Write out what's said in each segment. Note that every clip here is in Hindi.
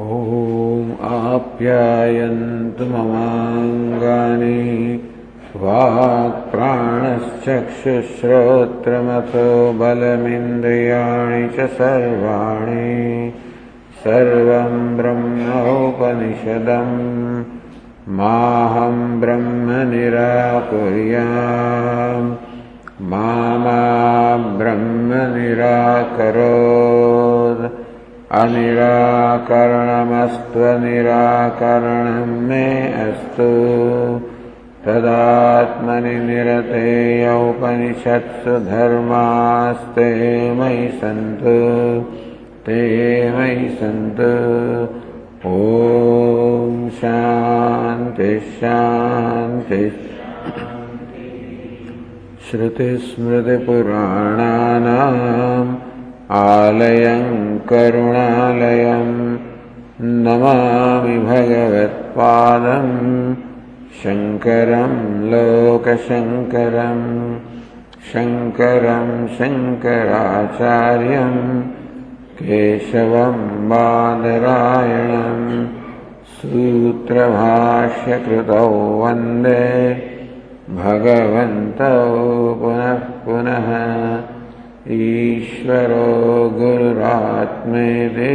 ॐ आप्यायन्तु ममाङ्गानि वाक्प्राणश्चक्षुश्रोत्रमथो बलमिन्द्रियाणि च सर्वाणि सर्वं ब्रह्मोपनिषदम् माहं ब्रह्म निराकुर्याम् मा ब्रह्म निराकरोत् अनिराकरणमस्त्वनिराकरणं मे अस्तु। तदात्मनि निरतेयौपनिषत्सु धर्मास्ते मयि सन्तु। ते मयि सन्तु। ॐ शान्ति शान्ति। श्रुतिस्मृतिपुराणानाम् आलयं करुणालयं नमामि भगवत्पादम् शङ्करं लोकशङ्करम् शङ्करं शङ्कराचार्यम् केशवं बादरायणम् सूत्रभाष्यकृतौ वन्दे भगवन्तौ पुनः पुनः ईश्वरो गुरुरात्मेदे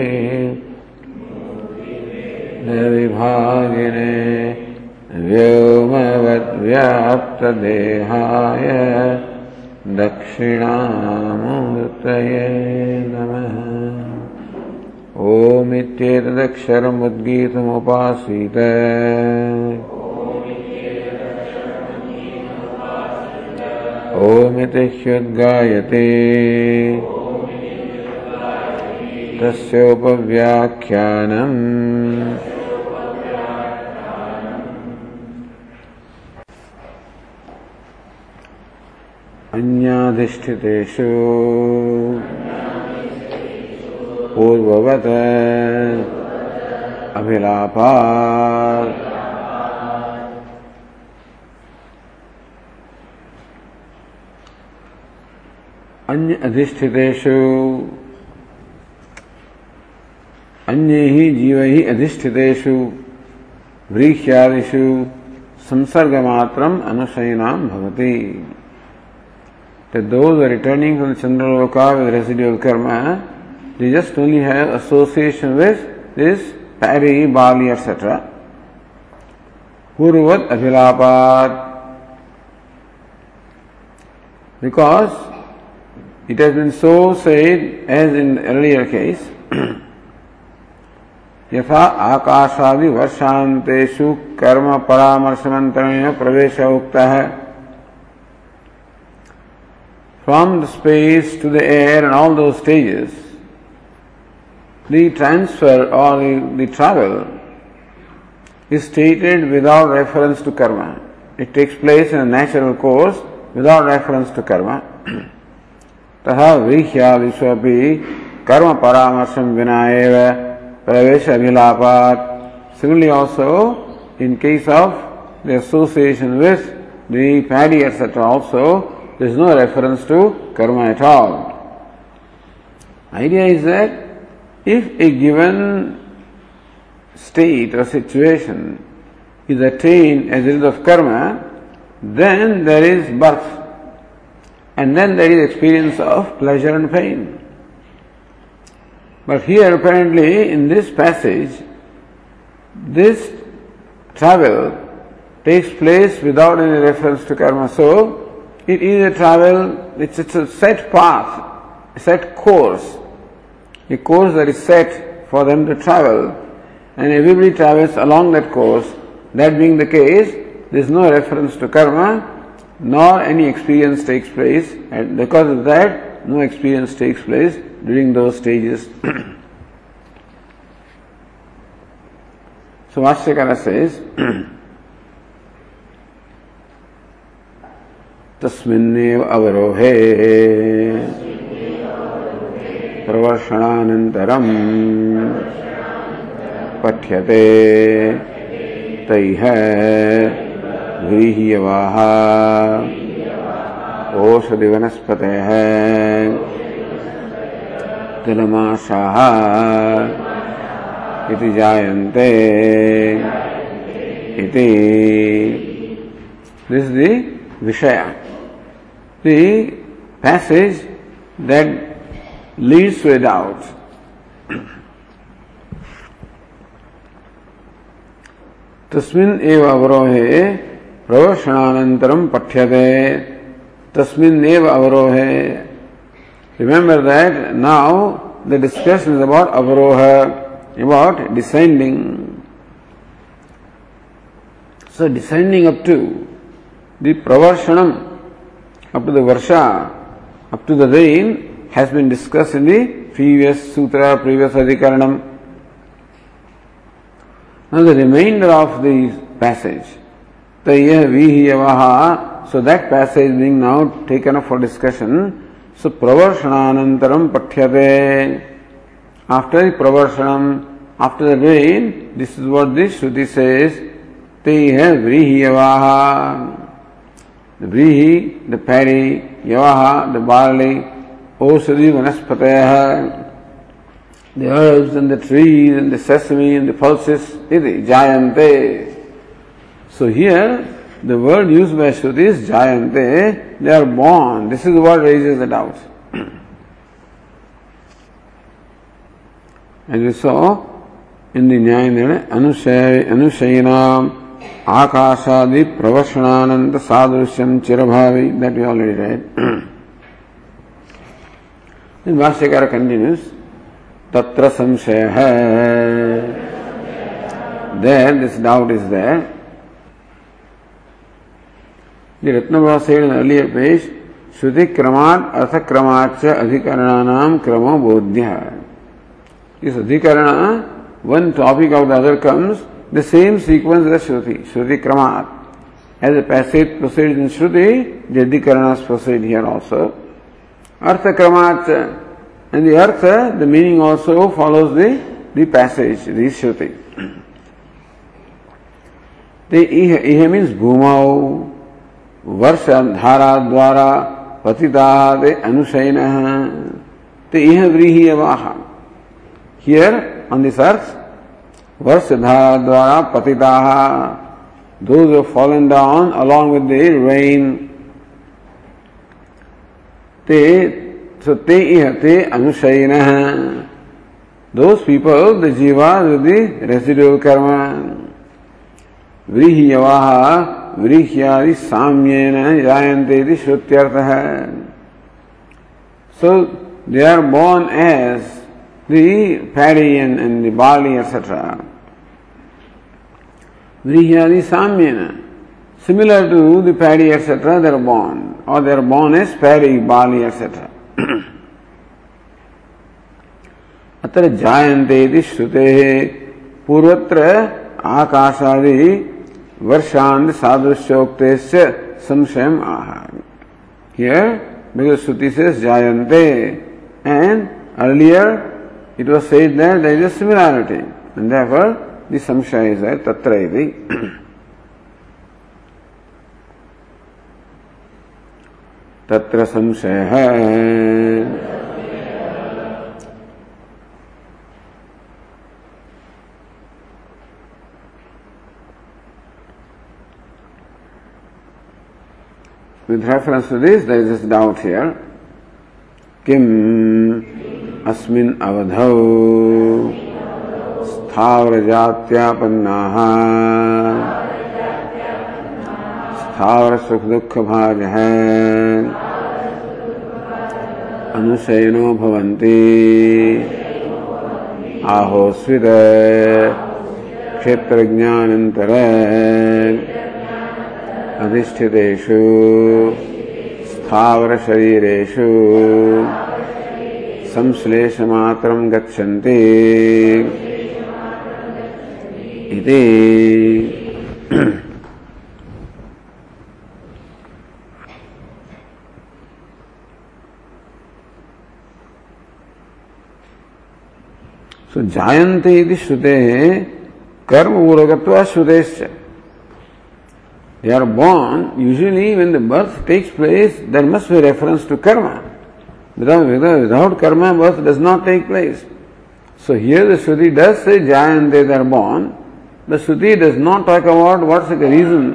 विभागिने व्योमवद्व्याप्तदेहाय दक्षिणामूर्तये नमः। ओमित्येतदक्षरमुद्गीतमुपासीत ओमिति ह्युद्गायते तस्योपव्याख्यानम्। अन्याधिष्ठितेषु। पूर्ववत्। अभिलापात्। अन्य अधिष्ठितेषु अन्य ही जीव ही अधिष्ठितेषु व्रीह्यादिषु संसर्गमात्रम अनुशयनाम भवति that those returning from the Chandraloka with residual karma, they just only have association with this Pari, Bali, etc. Purvat Abhilapat. Because it has been so said as in the earlier case, यथा आकाशादि वर्षांतेषु कर्म परामर्शमंत्रेण प्रवेश उक्त है from the space to the air and all those stages, the transfer or the, the travel is stated without reference to karma. It takes place in a natural course without reference to karma. तथा व्रीह्यादिषु कर्म परामर्श विना एव प्रवेश अभिलापात् similarly also in case of the association with the paddy etcetera also there no reference to karma at all idea is that if a given state or situation is attained as a result of karma, then there. And then there is experience of pleasure and pain. But here apparently in this passage, this travel takes place without any reference to karma. So it is a travel, it's, it's a set path, a set course, a course that is set for them to travel, and everybody travels along that course. That being the case, there is no reference to karma, nor any experience takes place, and because of that, no experience takes place during those stages. so Vashyakara says, तस्मिन्नेव अवरोहे प्रवर्षणानन्तरम् पठ्यते तैः ओषधि वनस्पत इति जायन्ते। इति। दिस दि विषय the passage that leads without तस्मिन् एव अवरोहे प्रवेशानंतरम पठ्यते। तस्मिन् एव अवरोहे। Remember that now the discussion is about avaroha about descending so descending up to the प्रवर्षणम up to the varsha up to the rain has been discuss in the previous sutra previous अधिकरणम the reminder of the passage तो यह वी ही so that passage being now taken up for discussion so प्रवर्षणानंतरम पठ्यते after the प्रवर्षणम after the rain this is what this Shruti says ते यह वी ही वी ही द पैरी यवाह द बार्ली औषधि वनस्पतय The herbs and the trees and the sesame and the pulses, it is giant. So here, The word used by Shruti is Jayante, they are born. This is what raises the doubts. As we saw in the Nyayana, Anushayinam Akashadi Pravashanananda Sadrusyam Chirabhavi, that we already read. then Vashyakara continues, Tatra Samshaya. There, this doubt is there. Shri रत्नभाषण अलिय पेश श्रुति क्रमान अर्थ क्रमाच अधिकरण क्रमो बोध्य इस अधिकरण one topic of the other comes the same sequence the shruti shruti क्रमात as a passage proceed in shruti दिकरण proceed here also earth क्रमाच and the artha the meaning also follows the the passage the shruti ते इह इह मीन्स भूमाओ वर्ष धारा द्वारा पतिता अनुशयन। ते यह व्रीहीय वाहा हियर ऑन दिस अर्थ वर्ष धारा द्वारा पतिता। Those fallen down along with rain ते सो ते यह ते अनुशयन। Those people the jiva residual karma व्रीहीय वाहा व्रीह्यादि साम्येन जायन्ते इति श्रुत्यर्थः So they are born as the paddy and, and the barley, etc. Vrihyadi samyena. Similar to the paddy, etc., they are born. Or they are born as paddy, barley, etc. अत्र जायन्ते इति श्रुतेः पूर्वत्र आकाशादि वर्षान सादृश्योक्त संशय आहार श्रुति से जायते and earlier it was says that is a similarity and therefore the संशय इज़ दैट तत्र तत्र संशय है With reference to this, there is this doubt here. Kim अस्मिन् अवधौ स्थावरजात्यापन्नाः। स्थावरसुखदुःखभाजः। अनुशयनो भवन्ति। आहोस्वित। क्षेत्रज्ञानन्तर। अधिष्ठितेषु स्थावरशरीरेषु। संश्लेषमात्रं गच्छन्ति। इति। इति श्रुतेः श्रुतेश्च। They are born, usually when the birth takes place, there must be reference to karma. Without, without, karma, birth does not take place. So here the Shruti does say Jayante they are born. The Shruti does not talk about what's the reason,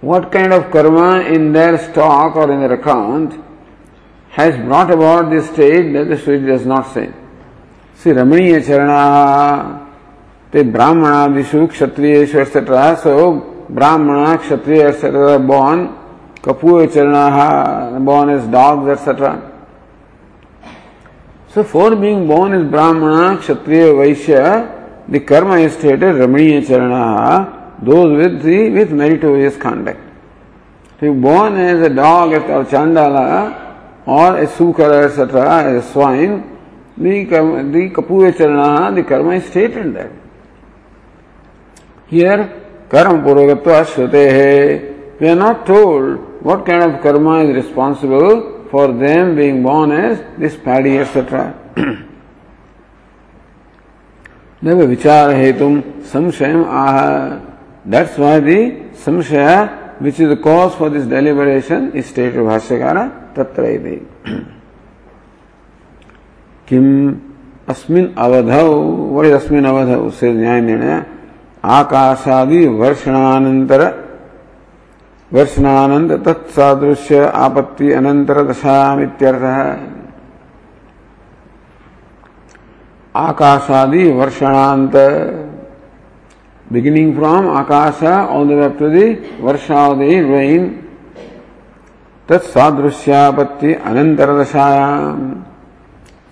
what kind of karma in their stock or in their account has brought about this state that the Shruti does not say. See, Ramaniya Charana, ते ब्राह्मणादिषु क्षत्रियेष्वर्षतः सो ब्राह्मण क्षत्रिय बॉन कपूर चरणा born is dog etcetera so for being born is Brahmin, Kshatriya, Vaishya the कर्म स्टेट इज़ रमणीय चरण those with the with meritorious conduct born as a dog at of chandala और a सूकर etcetera as swine the कपूर चरणा द कर्म is state in Here, karma purvagatva shrutehe. We are not told what kind of karma is responsible for them being born as this paddy, etc. Never vichara hetum samshayam aha. That's why the samshaya, which is the cause for this deliberation, is stated Bhashyakara tatra किम अस्मिन अवधौ वट इज़ अस्मिन अवधौ से न्याय निर्णय आकाशादि वर्षणानंतर वर्षणानंद तत्सादृश्य आपत्ति अनंतर दशामित्यर्थ आकाशादि वर्षणांत up to the varsha of the rain tat sadrusyapatti anantara dashayam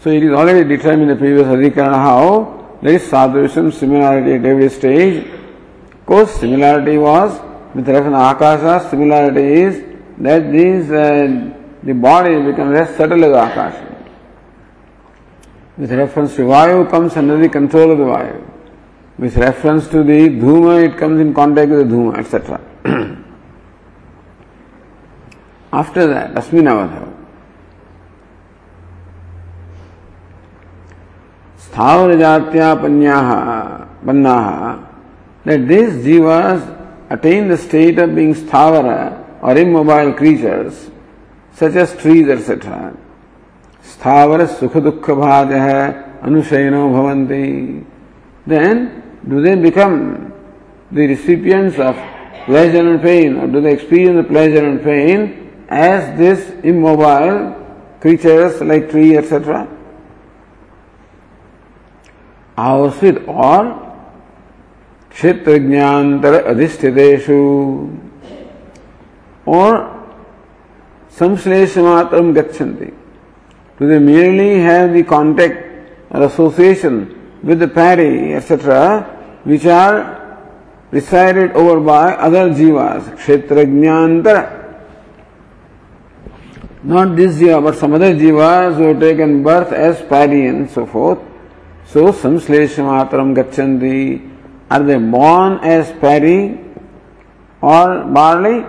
So it is already determined in the previous Adhikarana how there is sadhusham similarity at every stage. Of course, similarity was with reference to Akasha, similarity is that these, uh, the body becomes less subtle as Akasha. With reference to Vayu comes under the control of the Vayu. With reference to the Dhuma, it comes in contact with the Dhuma, etc. After that, Asminavadha. स्थावर जातिया पन्ना। दैट दिस जीवस attain the state of being स्थावर or immobile creatures such as trees etcetera स्थावर सुख दुख भाज है अनुशयनो भवंती then do they become the recipients of pleasure and pain or do they experience pleasure and pain as this immobile creatures like tree etcetera आवश्यक और क्षेत्र ज्ञानतर अधिष्ठित और संश्लेष मात्र गच्छन्ति। To they merely have the contact or association with paddy etcetera which are presided over by other जीवास क्षेत्र ज्ञानतर। नॉट दिस जीवा but summer जीवास who taken birth as paddy and so forth So, samsleshamatram gachanti. Are they born as paddy or barley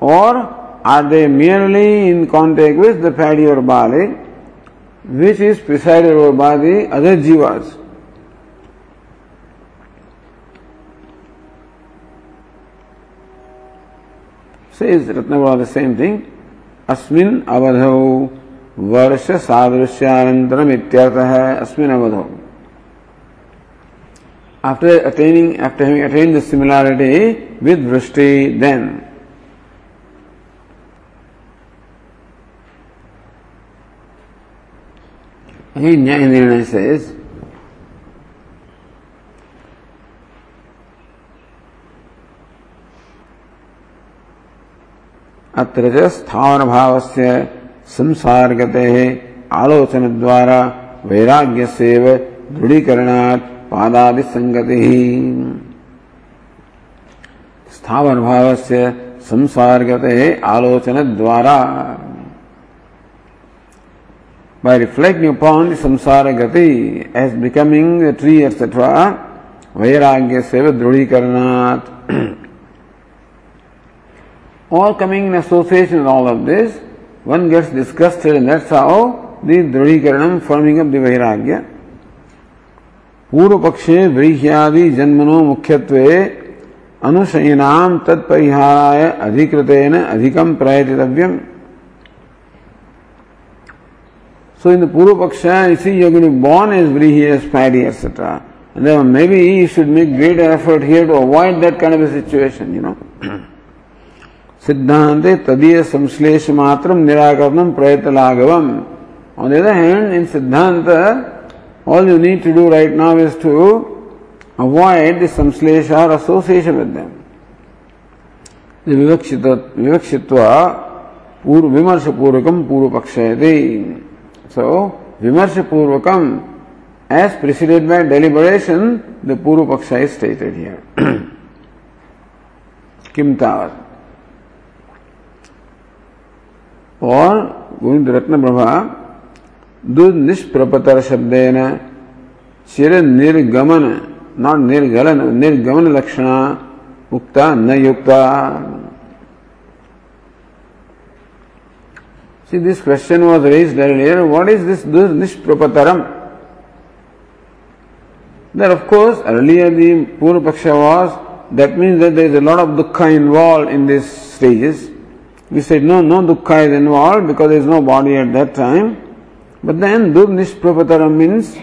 or are they merely in contact with the paddy or barley which is presided over by the other jivas? Says Ratnavara the same thing. अस्मिन अवधौ वर्ष सादृश्यानंतरम इत्यर्थ है अस्मिन अवधौ after attaining, after having attained the similarity with Vrishti, then again Nyaya says, अत्र च स्थावर भाव से संसार गते आलोचन द्वारा वैराग्य से दृढ़ीकरणात् पादादि संगति स्थावर भाव से संसार आलोचन द्वारा by reflecting upon samsara gati as becoming a tree, etc., vairagya seva drudhikaranat. all coming in association with all of this, one gets disgusted and that's how the drudhikaranam forming up the vairagya. पूर्व पक्षे व्रीह्यादि जन्मनो मुख्यत्वे अनुशयनाम तत्परिहाराय अधिकृतेन अधिकम प्रयतितव्यम So in the Purva Paksha, you see you're going to be born as Vrihi, as Paddy, etc. And then maybe you should make great effort here to avoid that kind of a situation, you know. सिद्धांते तदीय संश्लेष मात्र निराकरण प्रयत्न लाघवम on the other hand in need to do right now is to avoid the संश्लेष or association with them विवक्षित विवक्षित्व पूर्व विमर्श पूर्वकम पूर्व पक्ष सो विमर्श पूर्वकम as preceded by deliberation, the purva paksha is stated here. Kim tavat? और गोविंद रत्न प्रभा दुर्निष्प्रपतर शब्देन चिर निर्गमन नॉट निर्गलन निर्गमन लक्षण उक्ता न युक्ता See, this question was raised earlier. What is this Nishprapataram? Then, of course, earlier the Purva Paksha was, that means that there is a lot of dukkha involved in these stages. We said no, no dukkha is involved because there is no body at that time. But then dur nishprapataram means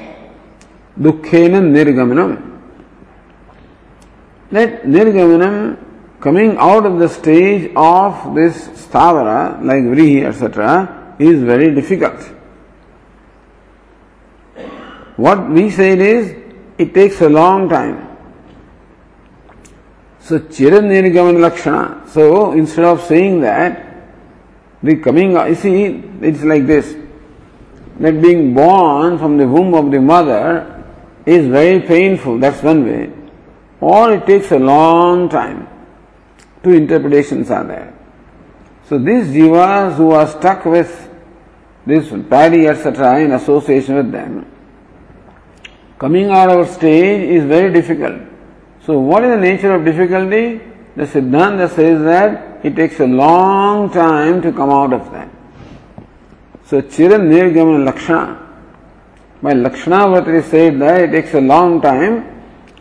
dukkhena nirgamanam. That nirgamanam coming out of the stage of this stavara, like vrihi, etc., is very difficult. What we said is, it takes a long time. So, Chiranirgaman Lakshana. So, instead of saying that, the coming, you see, it's like this that being born from the womb of the mother is very painful, that's one way. Or it takes a long time. Two interpretations are there. So these jivas who are stuck with this paddy, etc., in association with them, coming out of stage is very difficult. So, what is the nature of difficulty? The Siddhanta says that it takes a long time to come out of that. So, Chiran Nirgamana Lakshana. By Lakshana, what is said that it takes a long time,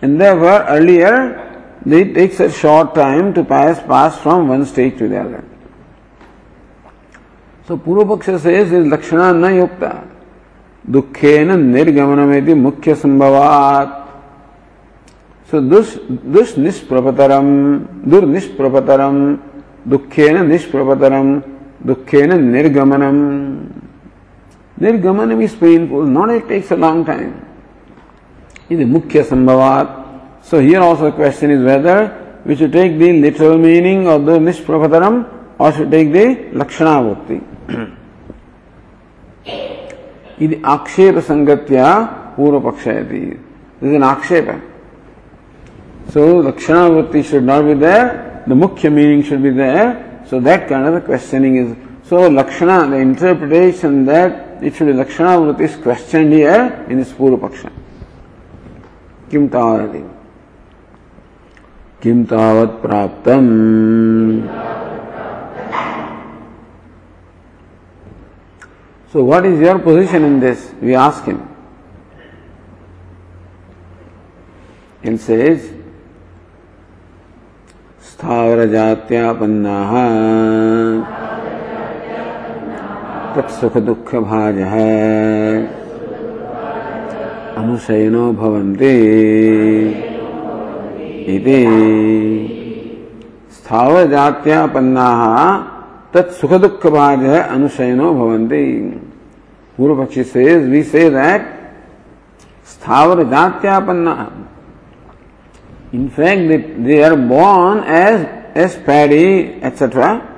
and therefore earlier it takes a short time to pass, pass from one stage to the other. So, Purvapaksha says is Lakshana na yukta. दुखेन निर्गमनमेति मुख्य संभवात So dus, dus nisprapataram, dur nisprapataram, दुखेन निर्गमनम। निर्गमन is painful not it takes a long time in मुख्य संभवात। So here also question is whether which you take the literal meaning of the निष्प्रभतरम और शु टेक द लक्षणावृत्ति यदि आक्षेप संगत्या पूर्व पक्ष है आक्षेप। है so लक्षणावृत्ति should not be there the मुख्य meaning should be there So that kind of a questioning is. So Lakshana, the interpretation that it should be Lakshana Vruti is questioned here in this Purupaksha. Kim Tavarati. Kim Tavat Praptam. So what is your position in this? We ask him. And says, स्थावरजात्यापन्नाः तत्सुखदुःखभाजः। अनुशयनो भवन्ति। इति। स्थावरजात्यापन्नाः तत्सुख दुख भाज अनुशयनो भवंती Guru Pakshi says, we say that Sthavar Jatyapanna. In fact, they, they are born as, as paddy, etc.,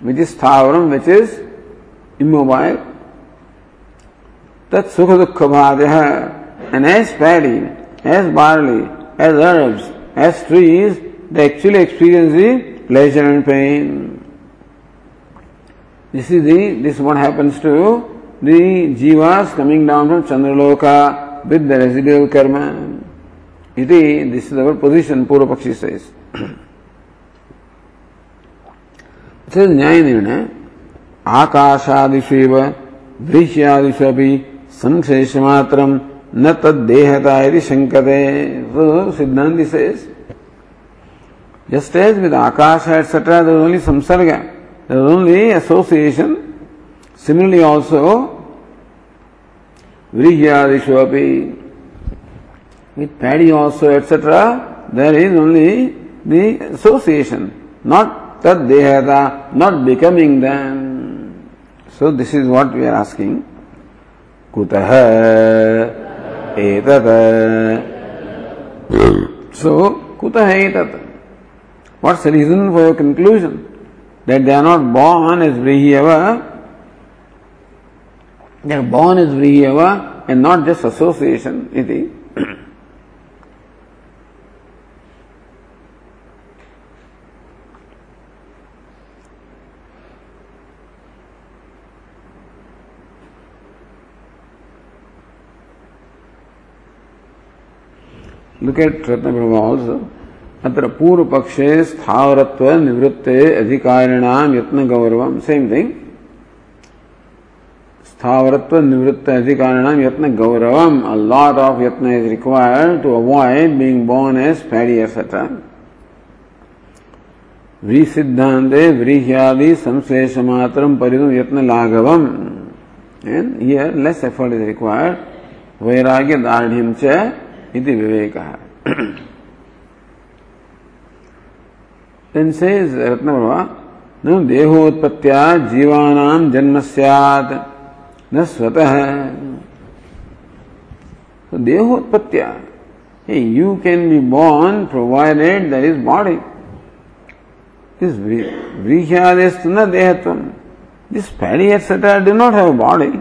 which is Sthavaram, which is immobile. That Sukha Dukha. And as paddy, as barley, as herbs, as trees, they actually experience the pleasure and pain. This is the, this is what happens to the jivas coming down from Chandraloka with the residual karma. इति दिस इज़ अवर पोजिशन पूर्व पक्षी साइज़ न्याय निर्णय आकाशादिषेव दृश्यादिषु अपि संशेषमात्रम् न तद्देहता इति शङ्कते। सिद्धान्त says just as with Akash etcetera there only संसर्ग there only association similarly also वृह्यादिषु अपि With paddy also, etc., there is only the association, not that dehata, not becoming them. So this is what we are asking. Kutah etat. So, kutah etat. What's the reason for your conclusion? That they are not born as Vrihyava, they are born as Vrihyava and not just association. Iti. Look at Ratnaprabha also. अत्र पूर्व पक्षे स्थावरत्व निवृत्ते अधिकारिणाम यत्न गौरवम सेम थिंग स्थावरत्व निवृत्त अधिकारिणाम यत्न गौरवम अ लॉट ऑफ़ यत्न is required to avoid being born as paddy etcetera very सिद्धांते व्रीह्यादि संश्लेष मात्रम परिदम यत्न लाघवम and here less effort is required वैराग्य दार्ढ्यम च इति विवेक। रत्न न देहोत्पत्तिया जीवानाम जन्म सियात, न स्वतः। देहोत्पत्तिया you can be born provided there is body this व्रीहियादेस्त न देहत्व this paddy etcetera do not have body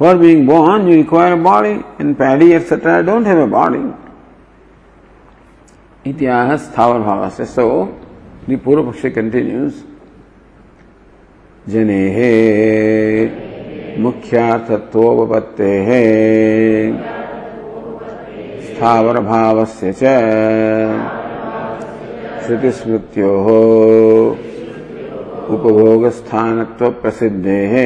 For being born, you require a body, and paddy etc. don't have a body. Ityah sthavar bhavasya. So, The Purva Paksha continues, जनेः मुख्यार्थत्वोपपत्तेः स्थावरभावस्य च श्रुतिस्मृत्योः उपभोगस्थानत्वप्रसिद्धेः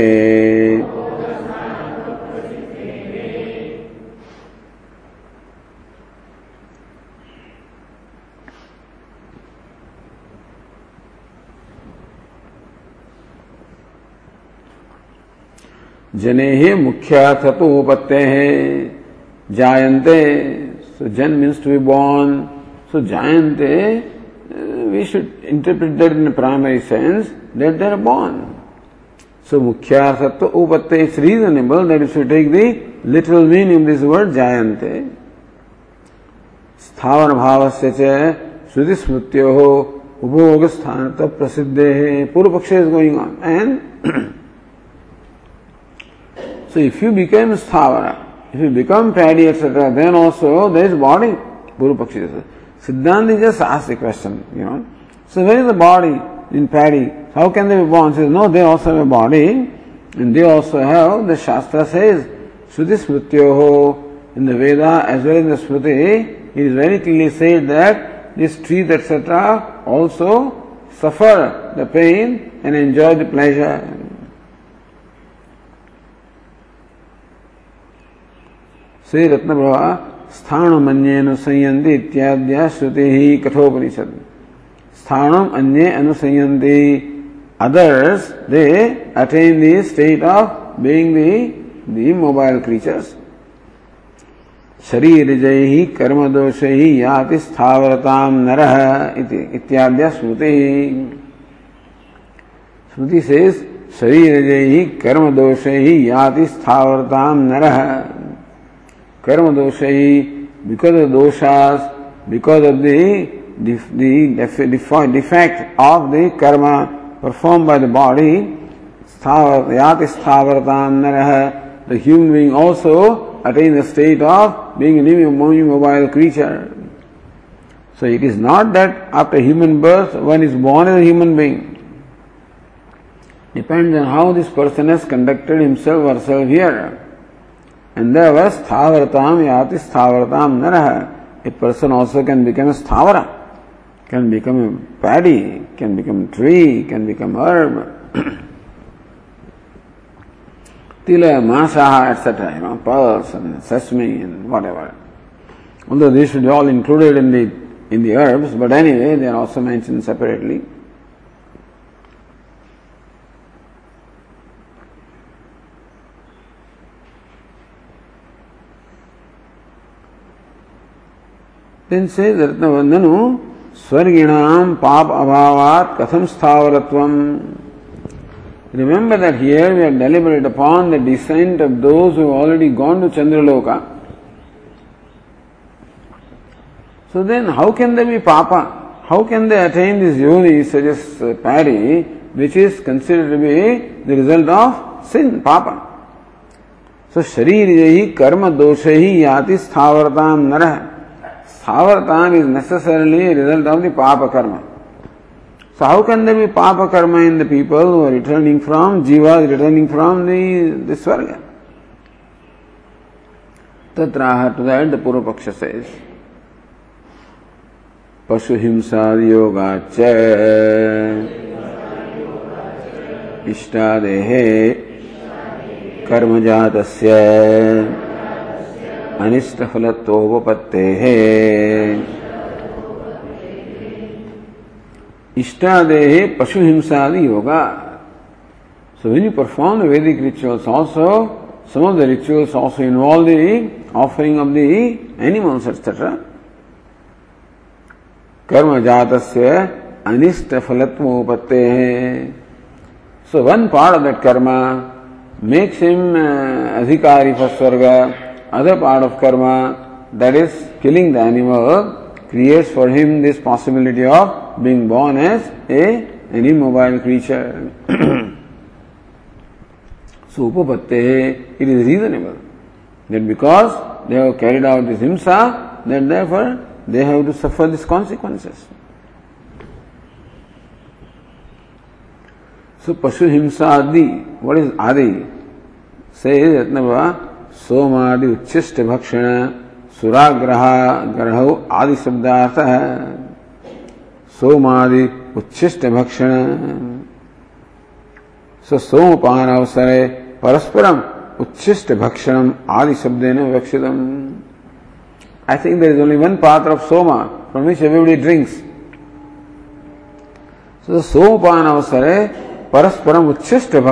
जने ही मुख्यार्थ तो उपत्ते है। जायते सो जन means to be born so जायते we should interpret that in primary sense that there born so मुख्यार्थ तो उपत्ते is reasonable that is to take the literal mean in this word जायते। स्थावर भाव से चुति स्मृत्यो उपभोग स्थान तब प्रसिद्ध है। पूर्व पक्ष is going on and So if you become sthavara, if you become paddy, etc., then also there is body. Guru Pakshi Siddhanta just asked the question, you know. So where is the body in paddy? How can they be born? He says, no, they also have a body, and they also have, the Shastra says, Shruti Smrityoho, in the Veda as well as in the Smriti, it is very clearly said that this trees, etc., also suffer the pain and enjoy the pleasure. Shri Ratnaprabha स्थान मन्य अनुसंयंती इत्याद्या श्रुति ही कठोपनिषद। स्थानम अन्य अनुसंयंती others, they attain the state of being the the mobile creatures शरीर जय ही कर्म दोष ही याति स्थावरताम नरह इत्याद्य श्रुति। श्रुति से शरीर जय ही कर्म दोष ही याति स्थावरताम नरह karma dosha because of doshas, because of the, the, the defect of the karma performed by the body, the human being also attain the state of being an mobile creature. So it is not that after human birth one is born as a human being. Depends on how this person has conducted himself or herself here. And there was Sthavaratam Yati Sthavaratam Naraha. A person also can become a Sthavara, can become a paddy, can become tree, can become herb. Tila, Masaha, etc., you know, pearls and sesame and whatever. Although these should be all included in the in the herbs, but anyway, they are also mentioned separately. Then say says Ratnavandanu, Swarginam pap abhavat katham sthavaratvam. Remember that here we are deliberate upon the descent of those who have already gone to Chandraloka. So then, how can there be papa? How can they attain this yoni, as uh, Pari, which is considered to be the result of sin, papa? So, sharir karma dosha hi yati sthavartam सावधान is necessarily result of the पाप कर्म so how can the be पाप कर्म in the people who are returning from जीवा रिटर्निंग फ्रॉम द स्वर्ग तत्राह टू दैट द पूर्व पक्ष से पशु हिंसा योगाच इष्टादेहे कर्मजातस्य कर्म जात अनिष्टफलत्वोपपत्ते इष्टादेह पशु हिंसादि yoga so when you perform Vedic rituals also some of the rituals also involve the offering of the animals etcetera कर्म जात अनिष्ट फलत्व so one part of that कर्म मेक्स हिम अधिकारी फॉर स्वर्ग other part of karma, that is killing the animal, creates for him this possibility of being born as a an immobile creature. so upapatte, it is reasonable that because they have carried out this himsa, that therefore they have to suffer these consequences. So Pashu Himsa Adi, what is Adi? Say, Yatnava, Somadi Uchishta Bhakshana Suragraha Garhau Adi Sabdartha है सोमादि उच्छिष्ट भक्षण सोमपान अवसरे परस्परम उच्छिष्ट भक्षणम आदि विवक्षितम I think there is only one path of soma from which everybody drinks. So the sopan avasare parasparam uchchishta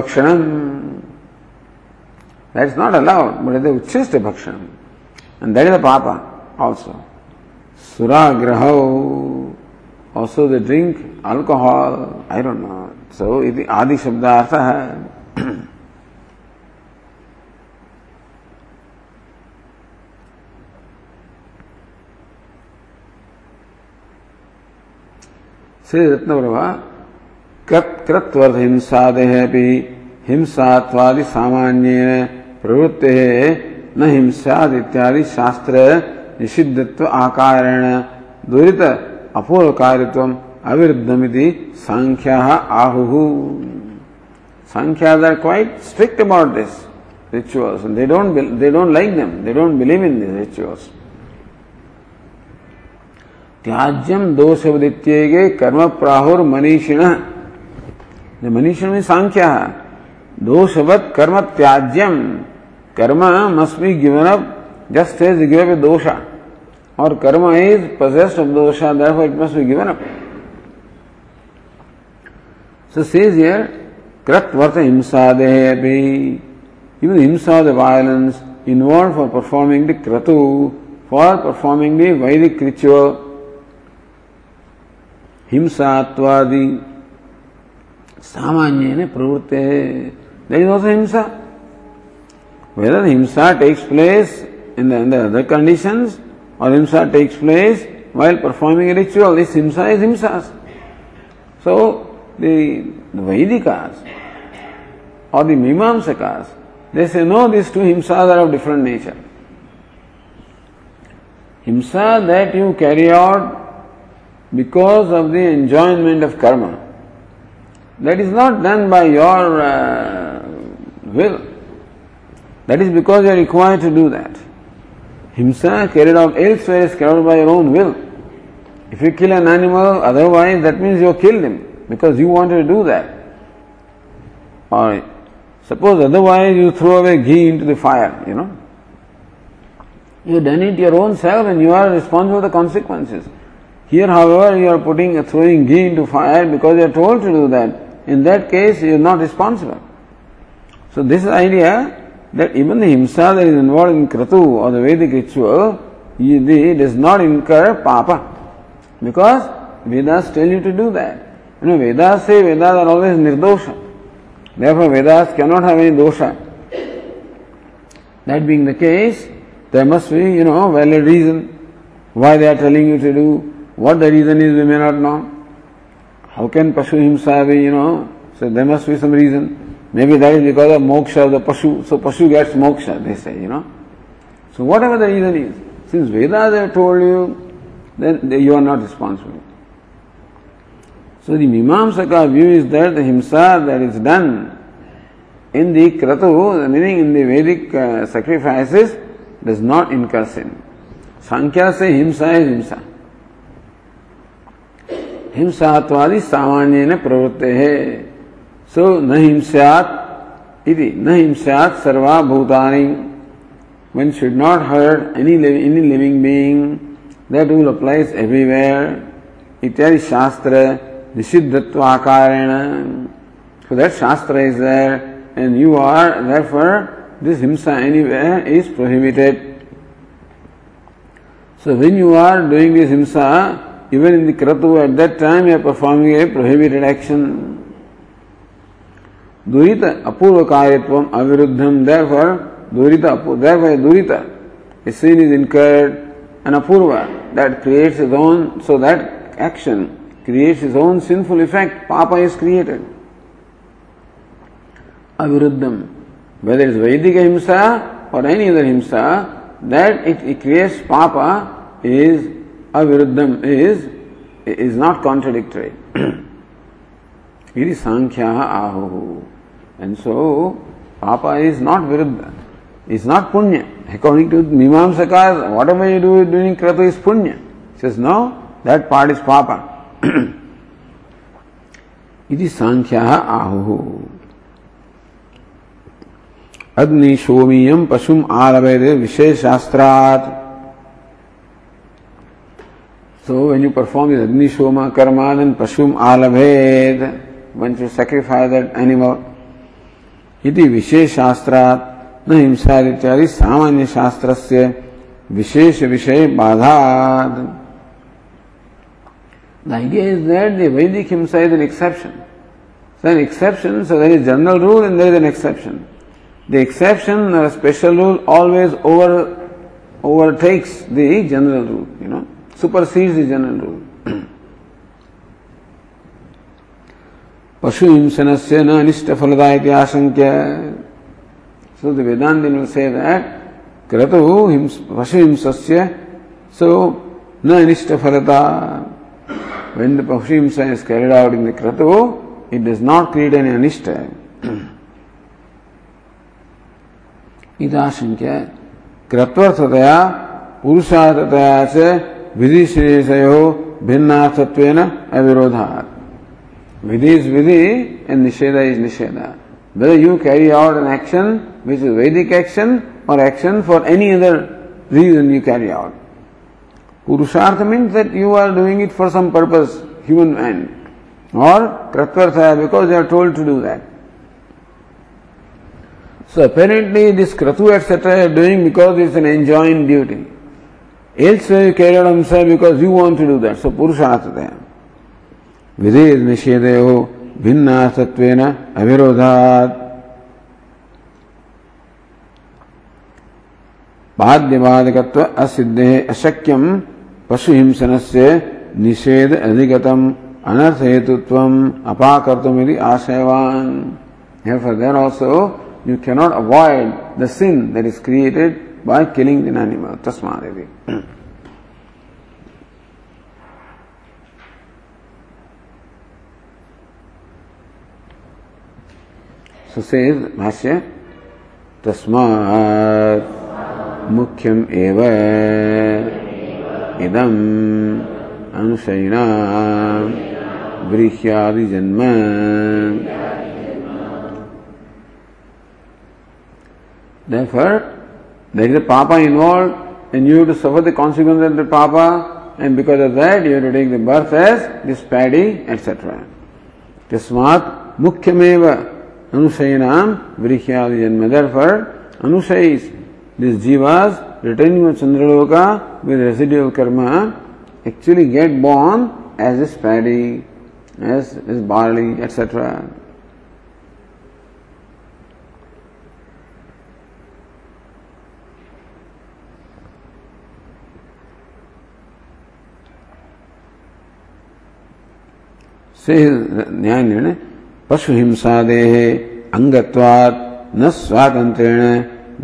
bhakshanam. That is not allowed, but it is uchchishta bhakshanam. And that is a papa also. Suragraho. Also they drink alcohol. I don't know. So it is adi shabda artha hai. Shri Ratnaprabha कृत्वर्थ हिंसादेह भी हिंसात्वादि सामान्य प्रवृत्ति न हिंसाद इत्यादि शास्त्र निषिद्धत्व आकारेण दुरित अपूर्व कार्यत्व अविरुद्धमिति सांख्या आहु। Sankhya are quite strict about this and they don't they don't like them, they don't believe in these rituals. त्याज्यम दोष वदित्येगे कर्म प्राहुर मनीषिण मनीषिण में सांख्य दोषवत कर्म त्याज्यम कर्म must be given up just as give up दोष और कर्म is possessed of dosha therefore it must be given up so says here krat varta himsadehe api even himsa the violence involved for performing the kratu for performing the vedic ritual हिंसात्वादि सामान्य प्रवृत्ति है हिंसा whether himsa takes place in the, in the other conditions or himsa takes place while performing a ritual, this himsa is himsas. So the, the or the Mimamsakas, they say no, these two himsas are of different nature. Himsa that you carry out because of the enjoyment of karma. That is not done by your uh, will. That is because you are required to do that. Himsa carried out elsewhere is carried out by your own will. If you kill an animal, otherwise that means you killed him because you wanted to do that. Or suppose otherwise you throw away ghee into the fire, you know. You done it your own self and you are responsible for the consequences. Here, however, you are putting, throwing ghee into fire because you are told to do that. In that case, you are not responsible. So this idea that even the himsa that is involved in kratu or the Vedic ritual he does not incur papa. Because Vedas tell you to do that. You know, Vedas say Vedas are always nirdosha. Therefore, Vedas cannot have any dosha. That being the case, there must be, you know, valid reason why they are telling you to do. What the reason is, we may not know. How can Pashu Himsa be, you know? So there must be some reason. Maybe that is because of moksha of the Pashu. So Pashu gets moksha, they say, you know. So whatever the reason is, since Vedas have told you, then you are not responsible. So the Mimamsaka view is that the himsa that is done in the kratu, meaning in the Vedic uh, sacrifices, does not incur sin. Sankhya say himsa is himsa. हिंसात्वादि सामान्य प्रवृत्ते है सो नहिं स्यात् इति। नहिं स्यात् सर्वा भूता one should not hurt any any living being that will applies everywhere इत्यादि शास्त्र निषिद्धत्व सो दैट शास्त्र is there and you are therefore this हिंसा anywhere is prohibited so when you are doing this हिंसा even in the Kratu at that time you are performing a prohibited action durita apurva karyatvam aviruddham therefore durita therefore durita a sin is incurred an apurva that creates its own so that action creates his own sinful effect, Papa is created. Aviruddham. Whether it's Vedic Himsa or any other Himsa, that it, it creates Papa is Aviruddham, is, is not contradictory. is Sankhya Ahu. And so, Papa is not Viruddha. It's not Punya. According to Mimamsakas, whatever you do during Kratu is Punya. He says, no, that part is Papa. इति सांख्या आहु अग्नि सोमीयम पशुम आलवेद विशेष शास्त्रात् So when you perform this Agni Soma karma, then Pashum Alaved, once you sacrifice that यदि विशेष शास्त्रा न हिंसा इत्यादि सामान्य शास्त्र से विशेष विषय वैदिक हिंसा is an exception an exception general rule in is an exception the exception special rule always over overtakes the general rule you know super the general rule पशु हिंसन से न अनिष्ट फलदा आशंक्य so the Vedanta will say that क्रतु पशु हिंस्य सो न अनिष्ट फलता when the Pahimsa is carried out in the Kratu, it does not create any anishta. इदाशंक्य कृत्वर्थतया पुरुषार्थतया च विधिशेषयो भिन्नार्थत्वेन अविरोधात् विधि is vidhi and nisheda is nisheda. Whether you carry out an action which is Vedic action or action for any other reason you carry out. Purushartha means that you are doing it for some purpose, human end. Or kratvartha because they are told to do that. So apparently this kratu etc. are doing because it's an enjoined duty. Elsewhere you carry out hamsa because you want to do that. So purushartha. विधेय निषेधयो भिन्नार्थत्वेन अविरोधात् बाध्यबाधकत्व असिद्धे अशक्यम पशु हिंसन से निषेध अधिगतम अनर्थ हेतुत्व अपाकर्तुम आशयवान Therefore, there also you cannot avoid the sin that is created by killing an animal. Tasmadeti. Says Bhashya, Tasmat मुख्यम एव इदम अनुशयिना वृह्यादि जन्म Therefore, there is a papa involved and you have to suffer the consequences of the papa and because of that you have to take the birth as this paddy, etc. Tasmat mukhyameva anushaya नाम वृक्षाद जन्म दर for anushaya this जीवास returning your चंद्रलोका with residual कर्म actually get born as is paddy as is barley etcetera says Nyaya Nirnaya पशु हिंसादेह अंगत्वात् न स्वातंत्रेण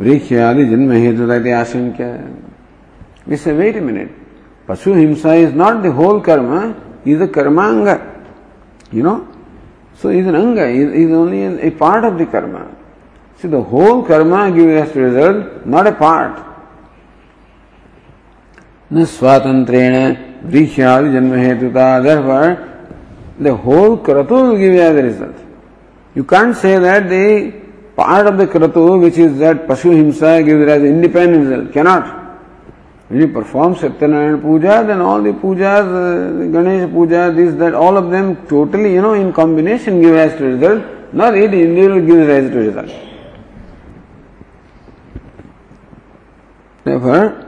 वृक्ष आदि जन्म हेतु आशंक्य विस वेट ए मिनट पशु हिंसा इज़ नॉट द होल कर्म is the कर्मांग you know so is anga is, is only a part of the karma. See the whole karma gives us result not a part. न स्वातंत्रेण वृक्ष्यादि जन्म हेतुता therefore the whole kratu will give you as a result. You can't say that the part of the kratu, which is that Pashu Himsa, gives it as independent result. Cannot. When you perform Satyanarayana Puja, then all the pujas, uh, Ganesh Puja, this, that, all of them totally, you know, in combination give rise to result, not it individually gives rise to result. Therefore,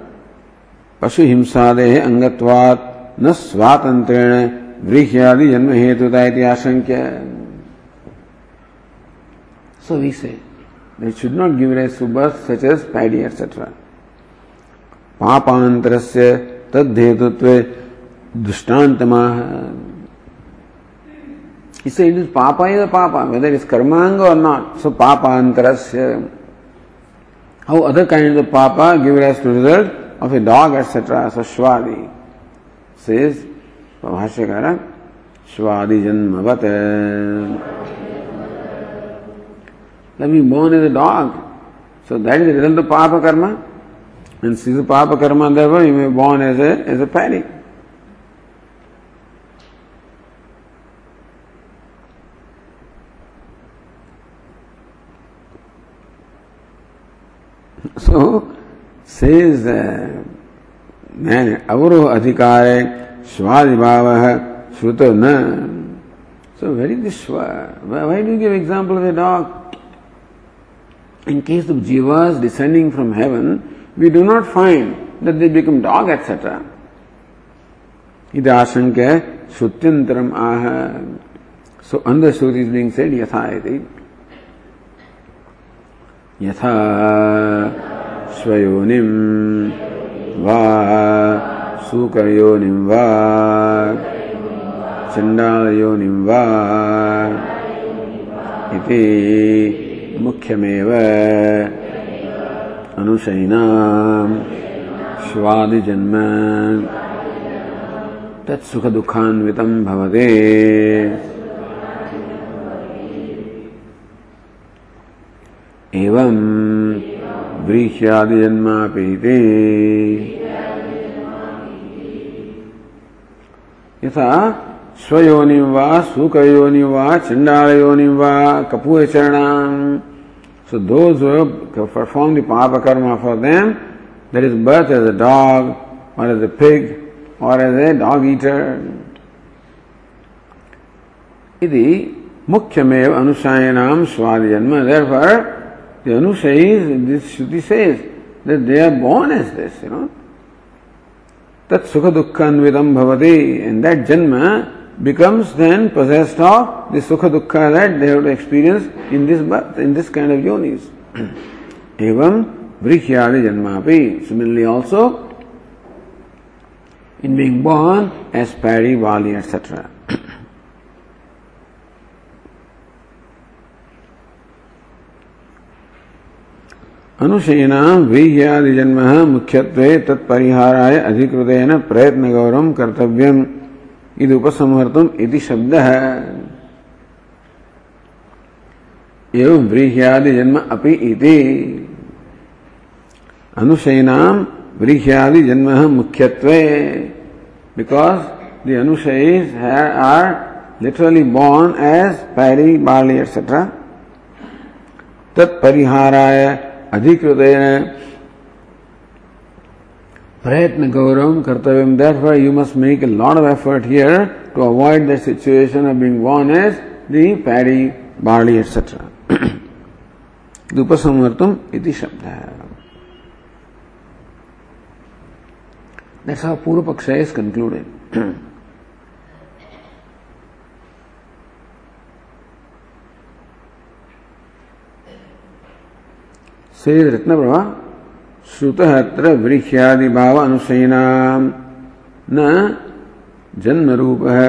पशु हिंसादे अंगत्वात् न स्वातंत्रेण वृक्ष्यादि जन्म हेतुता आशंक्य so we say they should not give rise to birth such as paddy etc. पापांतरस्य तद्धेतुत्वे दुष्टान्तमाह He said it is papa is a papa, whether it is karmanga or not. So papa papantarasya. How other kinds of papa give rise to result of a dog, etc. So shwadi says भाष्यकार स्वादिजन्मवत लवी born is a dog so that is result पाप कर्म एंड सीज पाप कर्म then you may born as as a paddy so says man अवरोह अधिकार Swadibhava Shruta Na. So is this? Why do you give example of a dog? In case of jivas descending from heaven, we do not find that they become dog, etc. Ida ashanka shutyantaram aha. So under Shruti is being said yatha iti. Yatha swayonim va सूकरयोनिं वा। चण्डालयोनिं वा। इति मुख्यमेव अनुशयिनां। स्वादिजन्म तत्सुखदुःखान्वितं भवते। एवं व्रीह्यादिजन्मापीति यथा स्वयोनि वा, सुकयोनि वा चंडाल योनि वा कपूय चरणां सो दोज परफॉर्म द कर्म for them there is birth as a dog or as a pig or as a dog eater इति मुख्यमेव अनुसायनां स्वाद जन्म therefore the अनुसायी this they are born as this you know That sukha dukkha anvidam bhavati, and that janma becomes then possessed of the sukha dukkha that they have to experience in this birth, in this kind of yonis. Evam vrikhyadi janmapi. Similarly also, in being born as paddy, barley, etc. अनुशयना व्रीह्यादि जन्म मुख्यत्वे तत्परिहाराय अधिकृतेन प्रयत्न गौरव कर्तव्यम। इति उपसंहर्तुम इति शब्द। एवं व्रीह्यादि जन्म अपि इति। अनुशयना व्रीह्यादि जन्म मुख्यत्वे। Because the अनुशयीज are literally born as paddy, barley, etc. तत्परिहाराय अधिक प्रयत्न गौरव कर्तव्य। Therefore you must make a lord of effort here to avoid the situation of being von as the paddy barley etcetera उपसंवर्तम इति शब्द है That's how Purupaksha is. Says Ratna Prabha, श्रुतः अत्र वृक्ष्यादि भाव अनुशयनाम न जन्म रूप है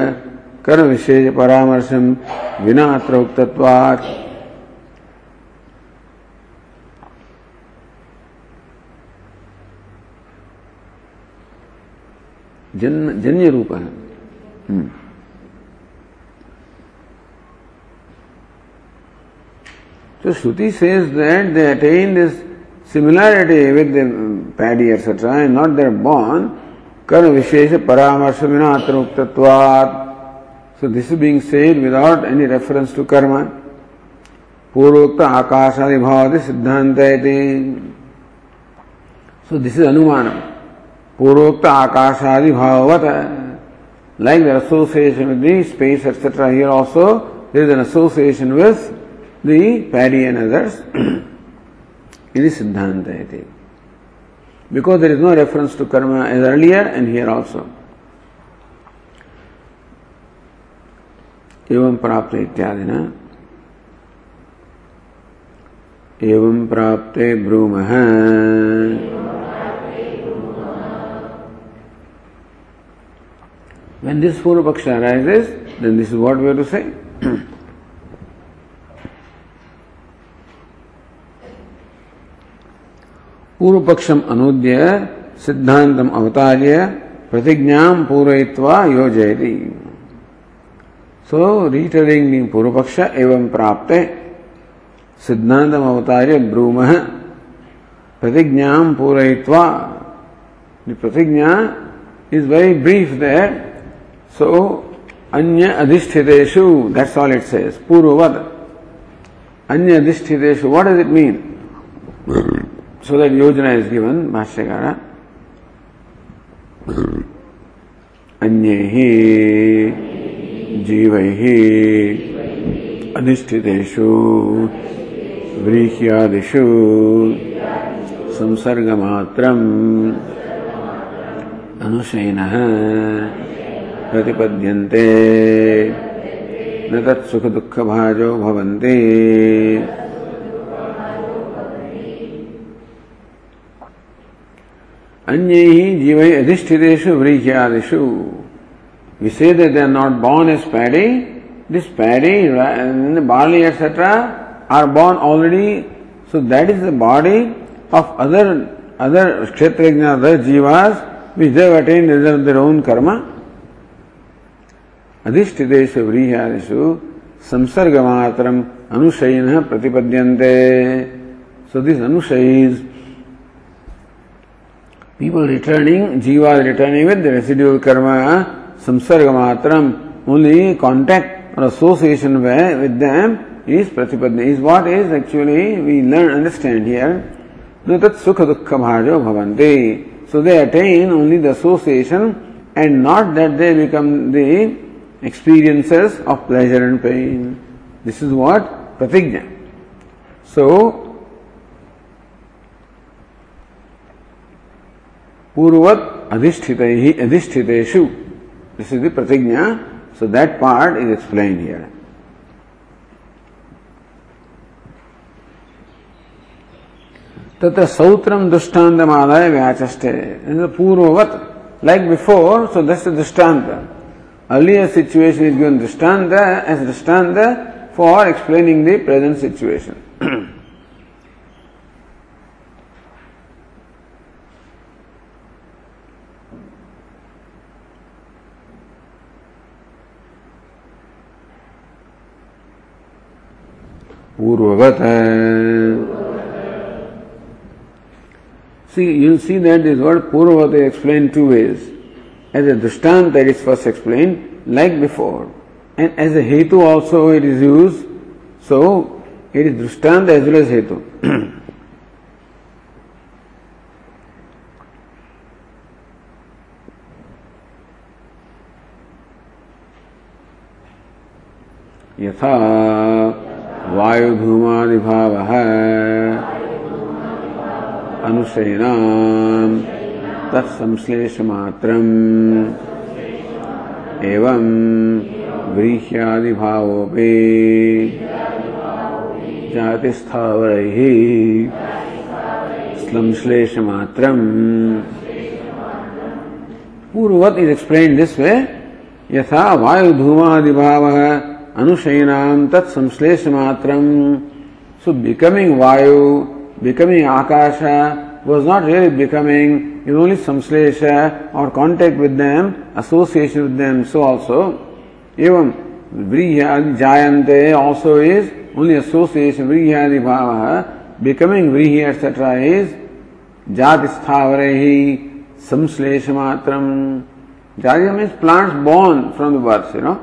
कर्म विशेष परामर्शम विना अत्र उक्तत्वात् जन्य रूप है So Shruti says that they attain this similarity with the paddy, etc., and not they're born. Karma Vishesha Paramarsa Vinatruktvatvat. So this is being said without any reference to karma. पूर्वोक्त आकाशादि भाव सिद्धांत सो दिस इज अनुमान पूर्वोक्त आकाशादि भाववत like the association with the space etc here also there is an association with the paddy and others it is siddhanta iti because there is no reference to karma as earlier and here also एवं प्राप्त इत्यादि ना एवं प्राप्ते ब्रूम When this Purvapaksha arises, then this is what we have to say. पूर्व पक्षम अनुद्य सिद्धांतम अवतार्य प्रतिज्ञा पूरयित्वा योजयति। सो रीटेलिंग पूर्व पक्ष एवं प्राप्त सिद्धांतम अवतार्य ब्रूम प्रतिज्ञा पूरयित्वा प्रतिज्ञा is very brief that so अन्य अधिष्ठितेषु दैट्स ऑल इट सेज पूर्ववत। अन्य अधिष्ठितेषु what does it mean So that yojana is given, Bhashyakara. अन्यैः जीवैः अधिष्ठितेषु व्रीह्यादिषु संसर्गमात्रम् अनुशयिनः प्रतिपद्यन्ते न तत्सुखदुःखभाजो भवन्ति अन्य ही जीव अधिष्ठितेश व्रीहियादिशु vice they they not born as paddy this paddy barley etcetera are born already so that is the body of other other क्षेत्र other जीवास which they've attain reserve their own कर्म अधिष्ठितेश व्रीहियादिशु संसर्ग मात्रम अनुशयन सो दिस अनुशय people returning, jiva returning with the residual karma, samsarga matram, only contact or association with them is pratipadna, is what is actually we learn, understand here. That sukha dukkha bhajo bhavanti. So they attain only the association and not that they become the experiences of pleasure and pain. This is what pratigna. So पूर्ववत अधिष्ठित ही अधिष्ठितेशु दिस इज़ द प्रतिज्ञा। So that part is explain here तत्र सौत्रम आदाय व्याचष्टे पूर्ववत। लाइक बिफोर सो दस दृष्टांत अर्लियर सिचुएशन इज़ गिवन दृष्टांत एज दृष्टांत for explaining the present situation But uh, See, you see that this word poorva they explain two ways. As a drishtanta that is first explained, like before. And as a hetu also it is used. So, it is drishtanta as well as hetu. यथा वायुधूमादिभावः। अनुशयिनाम् तत्संश्लेषमात्रम्। एवं व्रीह्यादिभावोऽपि। जातिस्थावरैः संश्लेषमात्रम्। पूर्ववत इज एक्सप्लेन दिस वे यथा वायु धूमादिभाव अनुशयनाम तत्संश्लेष मात्र सो बिकमिंग वायु becoming Akash was not really becoming in only संश्लेष or contact with them association with them so also एवं व्रीह जायते ऑल्सो इज़ ओनली एसोसिएशन व्रीहि भाव बिकमिंग व्रीहि एटसेट्रा इज़ जाति स्थावर ही संश्लेष मात्र जाति means plants born from the birth you know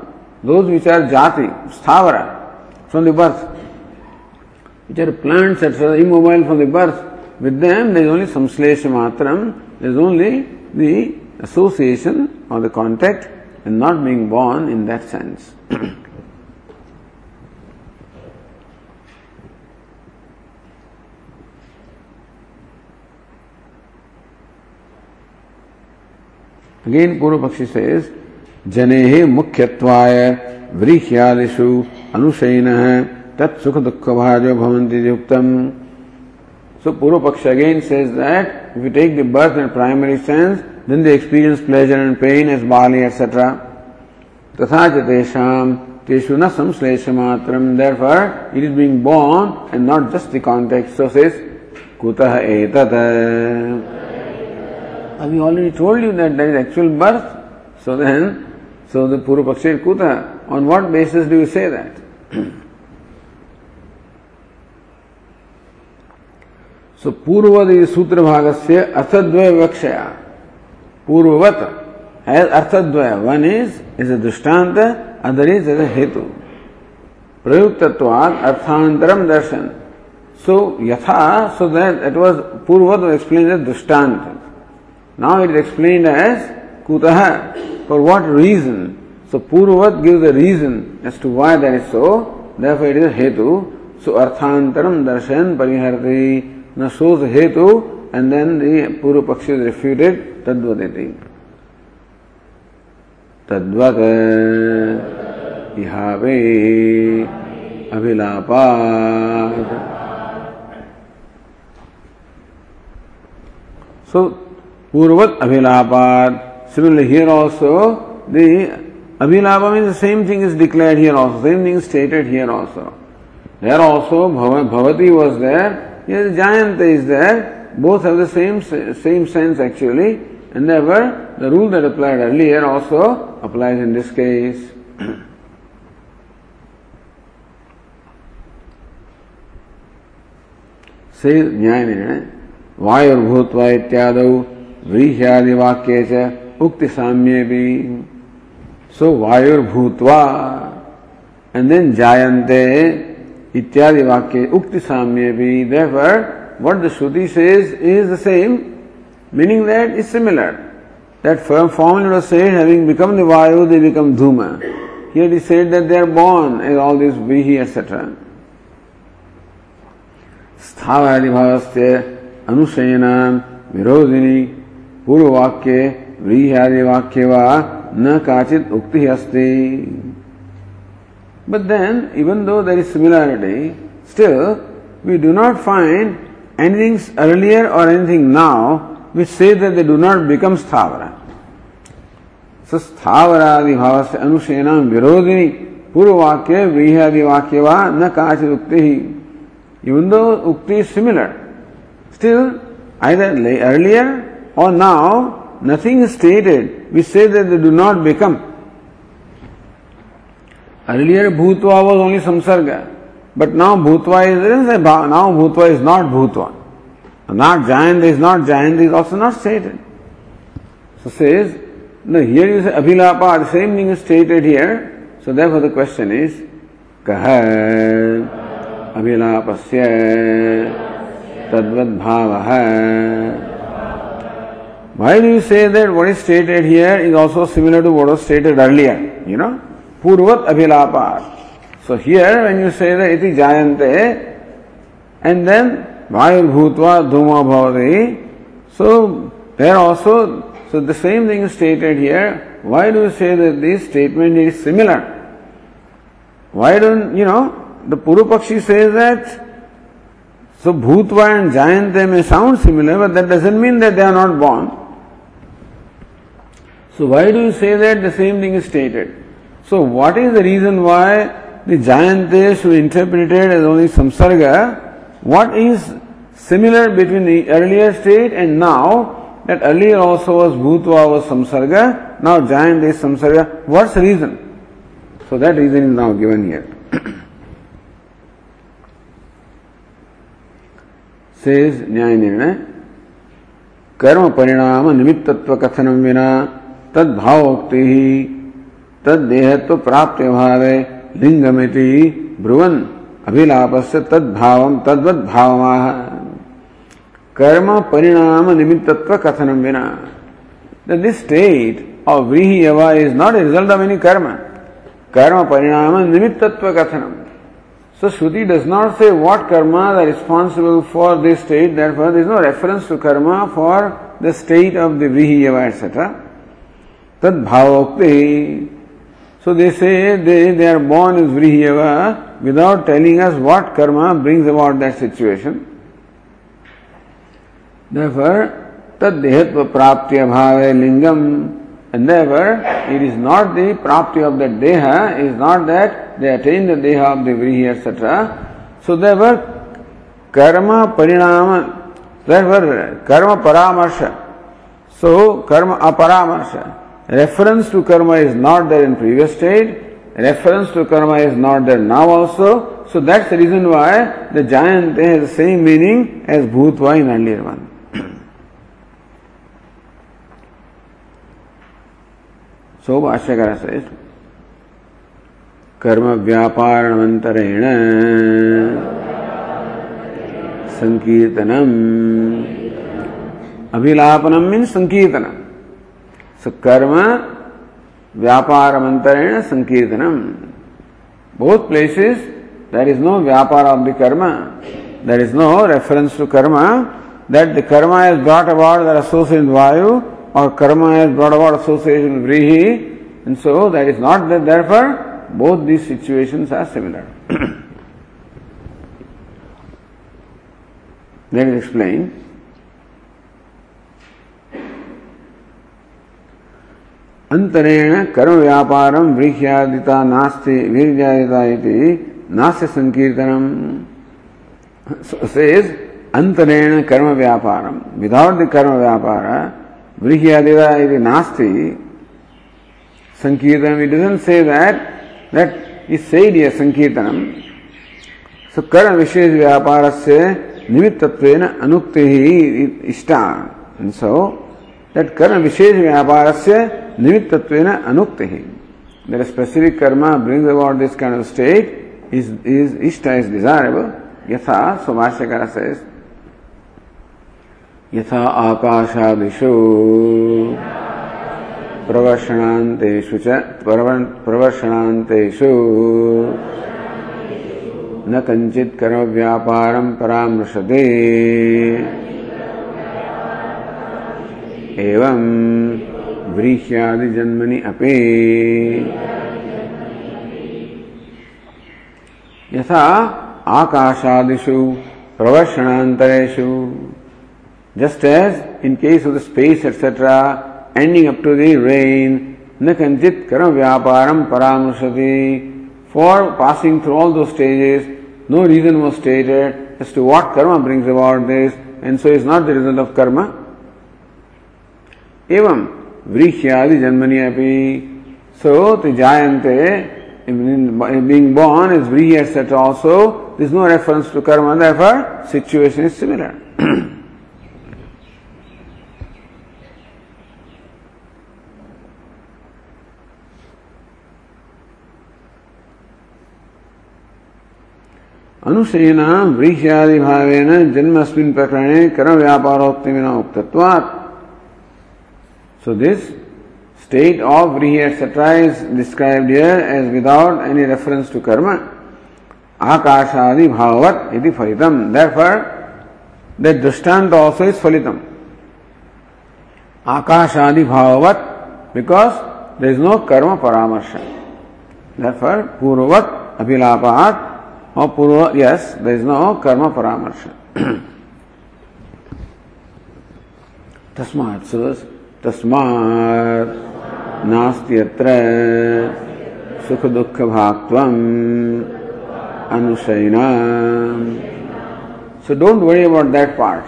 Those which are jati, sthavara, from the birth, which are plants, etc., immobile from the birth. With them, there is only samslesha matram, there is only the association or the contact and not being born in that sense. Again, Purvapakshi says, जने मुख्यत्वाय व्रीह्यादिषु अनुशयन तत्सुख दुख भाजो भवंती युक्तम So Purva Paksha again says that if you take the birth in primary sense, then they experience pleasure and pain as Bali, etc. तेषु न संश्लेष मात्रम therefore it is being born and not just the context so says कुतः एतत् we already told you that there is actual birth. So then, so the Purupakshi Kuta, on what basis do you say that? Bhagasya Arthadvaya Vakshaya. Purvavat has Arthadvaya. One is, is a Dushtanta, other is as a Hetu. Prayuktatvad Arthantaram Darshan. So Yatha, so that it was Purvat was explained as Dushtanta. Now it is explained as kutaha. For what reason? So Purvat gives the reason as to why that is so. Therefore it is hetu. So arthantaram darshan pariharti. Now shows hetu and then the Purva Pakshi is refuted tadvaditi. तद्वत् इहावे अभिलापात् So Purvat Abhilapat. Similarly, here also, the Abhilapa means the same thing is declared here also, same thing is stated here also. There also, Bhavati was there, here Jayanta is there, both have the same, same sense actually, and therefore the rule that applied earlier also applies in this case. Says Nyaya वायुर्भूत्वा इत्यादौ व्रीह्यादि वाक्य च उक्ति साम्य भी। सो वायुर्भूतवा एंड देन जायन्ते इत्यादि वाक्य उक्ति साम्य भी। देवर वट दुति से same meaning that is similar that formal said having become the वायु दे बिकम धूम here is said that they are born as all this we ही एटसेट्रा स्थावादि भावस्य अनुशयना विरोधिनी पूर्व व्रीहारी वाक्य वा न काचित उक्ति अस्ति। But then even though there is similarity still we do not find anything earlier or anything now which say they do not become स्थावर स स्थावरादि भाव से अनुशयना विरोधी पूर्व वाक्य व्रीहारी वाक्य वा न काचित उक्ति ही इवन दो उक्ति similar still I they or now nothing is stated We say that they do not become. Earlier Bhutva was only Samsarga, but now Bhutva is now Bhutva is not Bhutva. Not Jayant is not Jayant is also not stated. So says, no, here you say Abhilapa, the same thing is stated here. So therefore the question is, Kah Abhilapasya Tadvad Bhavaha why do you say that what is stated here is also similar to what was stated earlier? You know, Purvat Abhilapat. So here when you say that iti jayante and then Vayur Bhutva Dhuma Bhavati, so There also, so the same thing is stated here. Why do you say that this statement is similar? Why don't, you know, the Purupakshi says that, so Bhutva and Jayante may sound similar, but that doesn't mean that they are not born. So why do you say that the same thing is stated? So what is the reason why the Jayantes who interpreted as only samsarga, what is similar between the earlier state and now that earlier also was Bhutva was samsarga, now Jayant is samsarga. What's the reason? So that reason is now given here. Says न्याय निर्णय कर्म परिणाम निमित्तत्व कथनम विना तद्भाव उक्ति ही। तद्देहत्व प्राप्त भाव है लिंगमिति भ्रुवन अभिलाप से तद्भाव तद्वत भाव कर्म परिणाम निमित्तत्व कथनम बिना दिस स्टेट ऑफ़ व्रीहि यवा is not a result of any कर्म कर्म परिणाम निमित्तत्व कथनम सो श्रुति डज नॉट से वॉट कर्म are responsible for this state that for this no reference to कर्म for the state of the व्रीहि यवा etcetera Tad bhavokti. So they say they, they are born as vrihiyava without telling us what karma brings about that situation. Therefore, tad dehatva praptya bhave lingam And therefore, it is not the prapti of the deha, it is not that they attain the deha of the vrihi, etc. So therefore, karma parinama, therefore, karma paramarsha. So, karma aparamarsha. Reference to karma is not there in previous state, reference to karma is not there now also. So that's the reason why the giant has the same meaning as bhutva in earlier one. So भाष्यकर says कर्म व्यापारणमंतरेण संकीर्तनम अभिलापनम मीन संकीर्तन सो कर्म व्यापार मंत्रण संकीर्तनम। बहुत प्लेसेस दैर इज़ नो व्यापार ऑफ़ द कर्म there is no reference to कर्म दैट द कर्म is brought about there association वायु और कर्म is brought about association व्रीही and so that is not there for both these situation are similar that is अंतरेण कर्म व्यापारम वृह्यादिता नास्ति वीर्यादिता इति नास्य संकीर्तनम सेज अंतरेण कर्म व्यापारम विदाउट द कर्म व्यापार Vrihyadeva iti nasti. Sankirtanam, it doesn't say that, that is said here, Sankirtanam. So, karma vishesh vyaparasya nimittattvena anuktihi ishta. And so, that कर्म विशेष व्यापार से निमित्त अनुक्त ही that specific karma bring about this kind of state is is इष्ट इज़ डिजायरेबल यथा सुभाष्यकार से यथा आकाशादिशो प्रवर्षणान्तेषु च प्रवर्षणान्तेषु न कञ्चित् कर्मव्यापारम् परामृशते एवं व्रीष्यादि जन्मनि अपे। यथा आकाशादिषु प्रवर्षणांतरेषु just as in case of the space etcetera ending up to the rain न कंचित कर्म व्यापार परामर्शति for passing through all those stages no reason was stated as to what karma brings about this and so is not the reason of karma एवं वृक्ष आदि जन्मनी अभी सो तो जायते being born is वृह at also this no reference to karma for situation is similar अनुशयना वृक्ष जन्मस्मिन् प्रकरणे कर्म उक्तत्वात् so this state of vrihi etc is described here as without any reference to karma akashadi bhavat iti phalitam therefore that drishtanta also is phalitam Akashadi bhavavat because there is no karma paramarsha. Therefore, purvat abhilapat or purva, yes, there is no karma paramarsha. तस्मात् तस्मात् नास्ति अत्र सुख दुख भाक्त्वम् अनुशयना So don't worry about that part.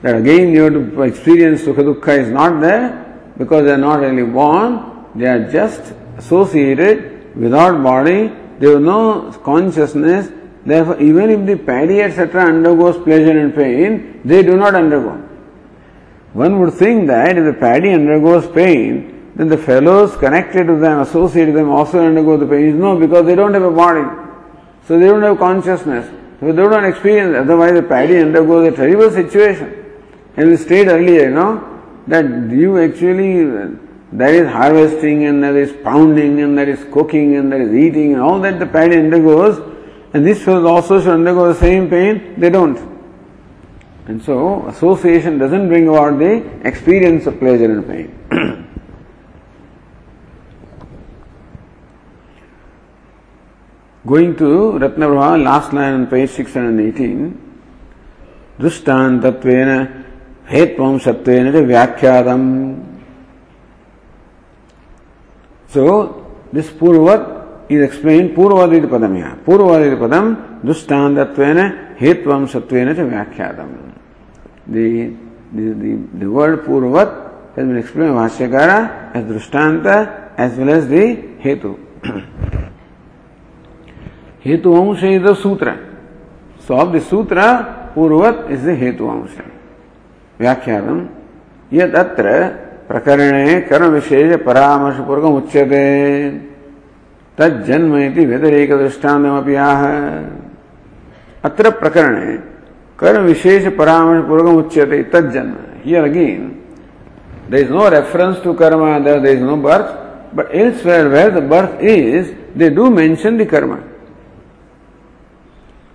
That again you have to experience Sukha Dukkha is not there because they are not really born, they are just associated without body, there is no consciousness, therefore even if the paddy etc. undergoes pleasure and pain, they do not undergo. One would think that if the paddy undergoes pain, then the fellows connected to them, associated with them also undergo the pain. No, because they don't have a body. So they don't have consciousness. So they don't experience. Otherwise the paddy undergoes a terrible situation. And we stated earlier, you know, that you actually, there is harvesting and there is pounding and there is cooking and there is eating and all that the paddy undergoes. And this fellows also should undergo the same pain. They don't. And so, association doesn't bring about the experience of pleasure and pain. Going to Ratnaprabha, last line on page 618, दृष्टान्तत्वेन हेत्वं सत्वेन च व्याख्यातम् So, this Purvat is explained, Purvat is padam here. Purvat is padam, dushtanthatvena hetvam satvena cha vyakhyātam. The, the, the, the word Purvat has been explained by Bhashyakara as Drishtanta as well as the Hetu. Hetu Amsha is the Sutra. So of the Sutra, Purvat is the Hetu Amsha. व्याख्यातम यद अत्र प्रकरणे कर्म विशेष परामर्श पूर्वक उच्यते तज्जन्म व्यतिरेक दृष्टान्तमपि आह अत्र प्रकरणे कर्म विशेष परामर्श पूर्वक उच्चते तजन्म here again there is no reference to karma there is no birth but is where where the birth is they do mention the karma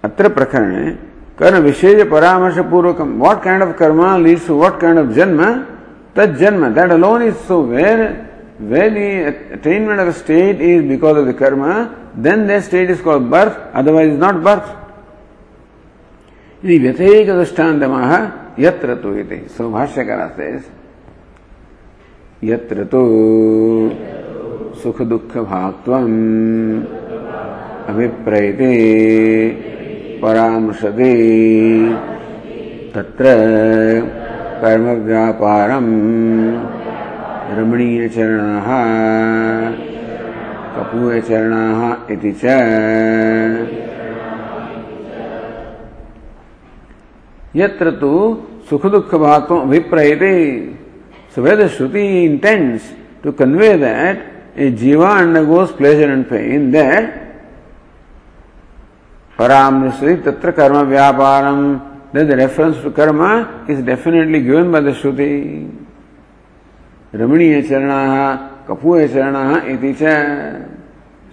अत्र प्रकरण कर्म विशेष परामर्श पूर्वक what kind of karma leads to what kind of janma? तद जन्म। That alone is so where where the attainment of state is because of the karma then that state is called birth otherwise is not birth व्यथैकदृष्टान्तमाह यत्र तु इति। सौभाष्यकार यत्र तु सुखदुःखभाक्त्वम् अभिप्रयते परामृशते। तत्र कर्मव्यापारम् रमणीयचरणाः कपूयचरणाः इति च। यत्र तु सुख दुख भातों अभिप्रहते सुवेद shruti intends to convey that a jiva undergoes pleasure and pain that पराम तत्र कर्म व्यापारम the reference to karma is definitely given by the shruti रमणीय चरण कपूय चरण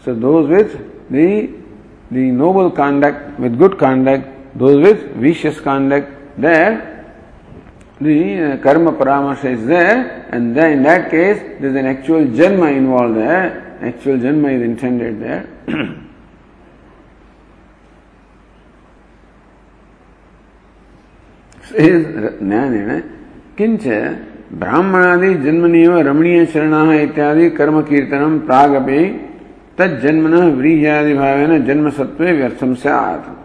so those with the noble conduct with good conduct those with vicious conduct, there the uh, karma paramasha is there, and then in that case there is an actual janma involved there, actual janma is intended there. ज्ञानेन किंच ब्राह्मणादि जन्मनिव रमणीय शरणाः इत्यादि कर्म कीर्तनं प्रागपि तज्जन्मनः व्रीह्यादि भावेन जन्म सत्वे व्यर्थं स्यात्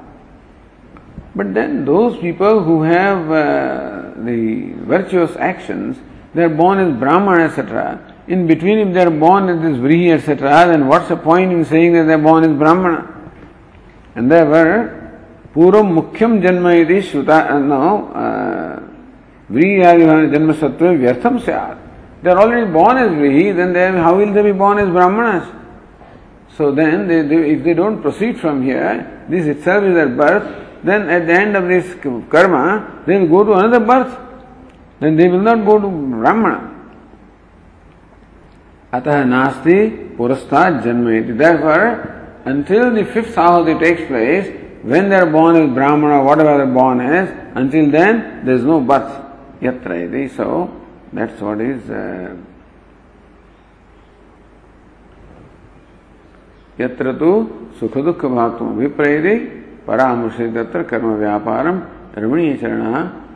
But then those people who have uh, the virtuous actions, they are born as Brahman, etc. In between, if they are born as this Vrihi, etc., then what's the point in saying that they are born as Brahmana? And there were Puram Mukhyam Janma iti Shruta, uh, no, uh, Vrihi Janma Sattva Vyartham Syat. They are already born as Vrihi, then they, how will they be born as Brahmanas? So then, they, they, if they don't proceed from here, this itself is their birth, then at the end of this karma, they will go to another birth. Then they will not go to Brahmana. अतः नास्ति पुरस्ताद जन्म Therefore, until the fifth ahuti takes place, when they are born as Brahmana, whatever they are born as, until then there is no birth. Yatra iti. So, That's what is uh, यत्र तो सुख परामर्शे तत्र कर्म व्यापारम रमणीय चरण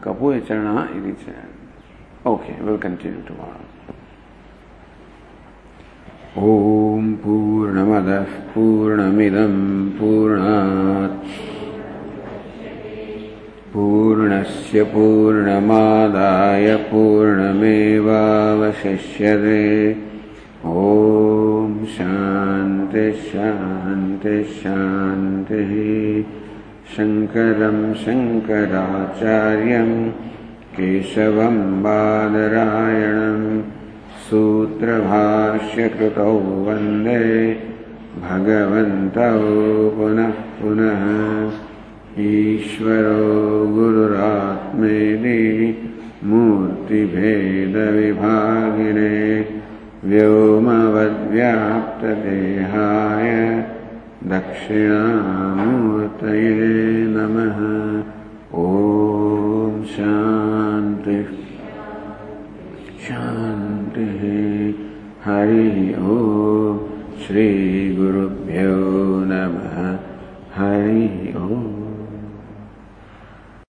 कपूय चरण ओके विल कंटिन्यू टुमारो ॐ पूर्णमदः पूर्णमिदं पूर्णात्। पूर्णस्य पूर्णमादाय पूर्णमेवावशिष्यते। ॐ शान्तिः शङ्करं शङ्कराचार्यं केशवं बादरायणं सूत्रभाष्यकृतौ वंदे भगवन्तौ पुनः पुनः ईश्वरो गुरुरात्मेति मूर्तिभेदविभागिने व्योमवद्व्याप्तदेहाय दक्षिणामूर्तये नमः। ॐ शान्तिः। शान्तिः। हरिः ॐ श्रीगुरुभ्यो नमः। हरिः ॐ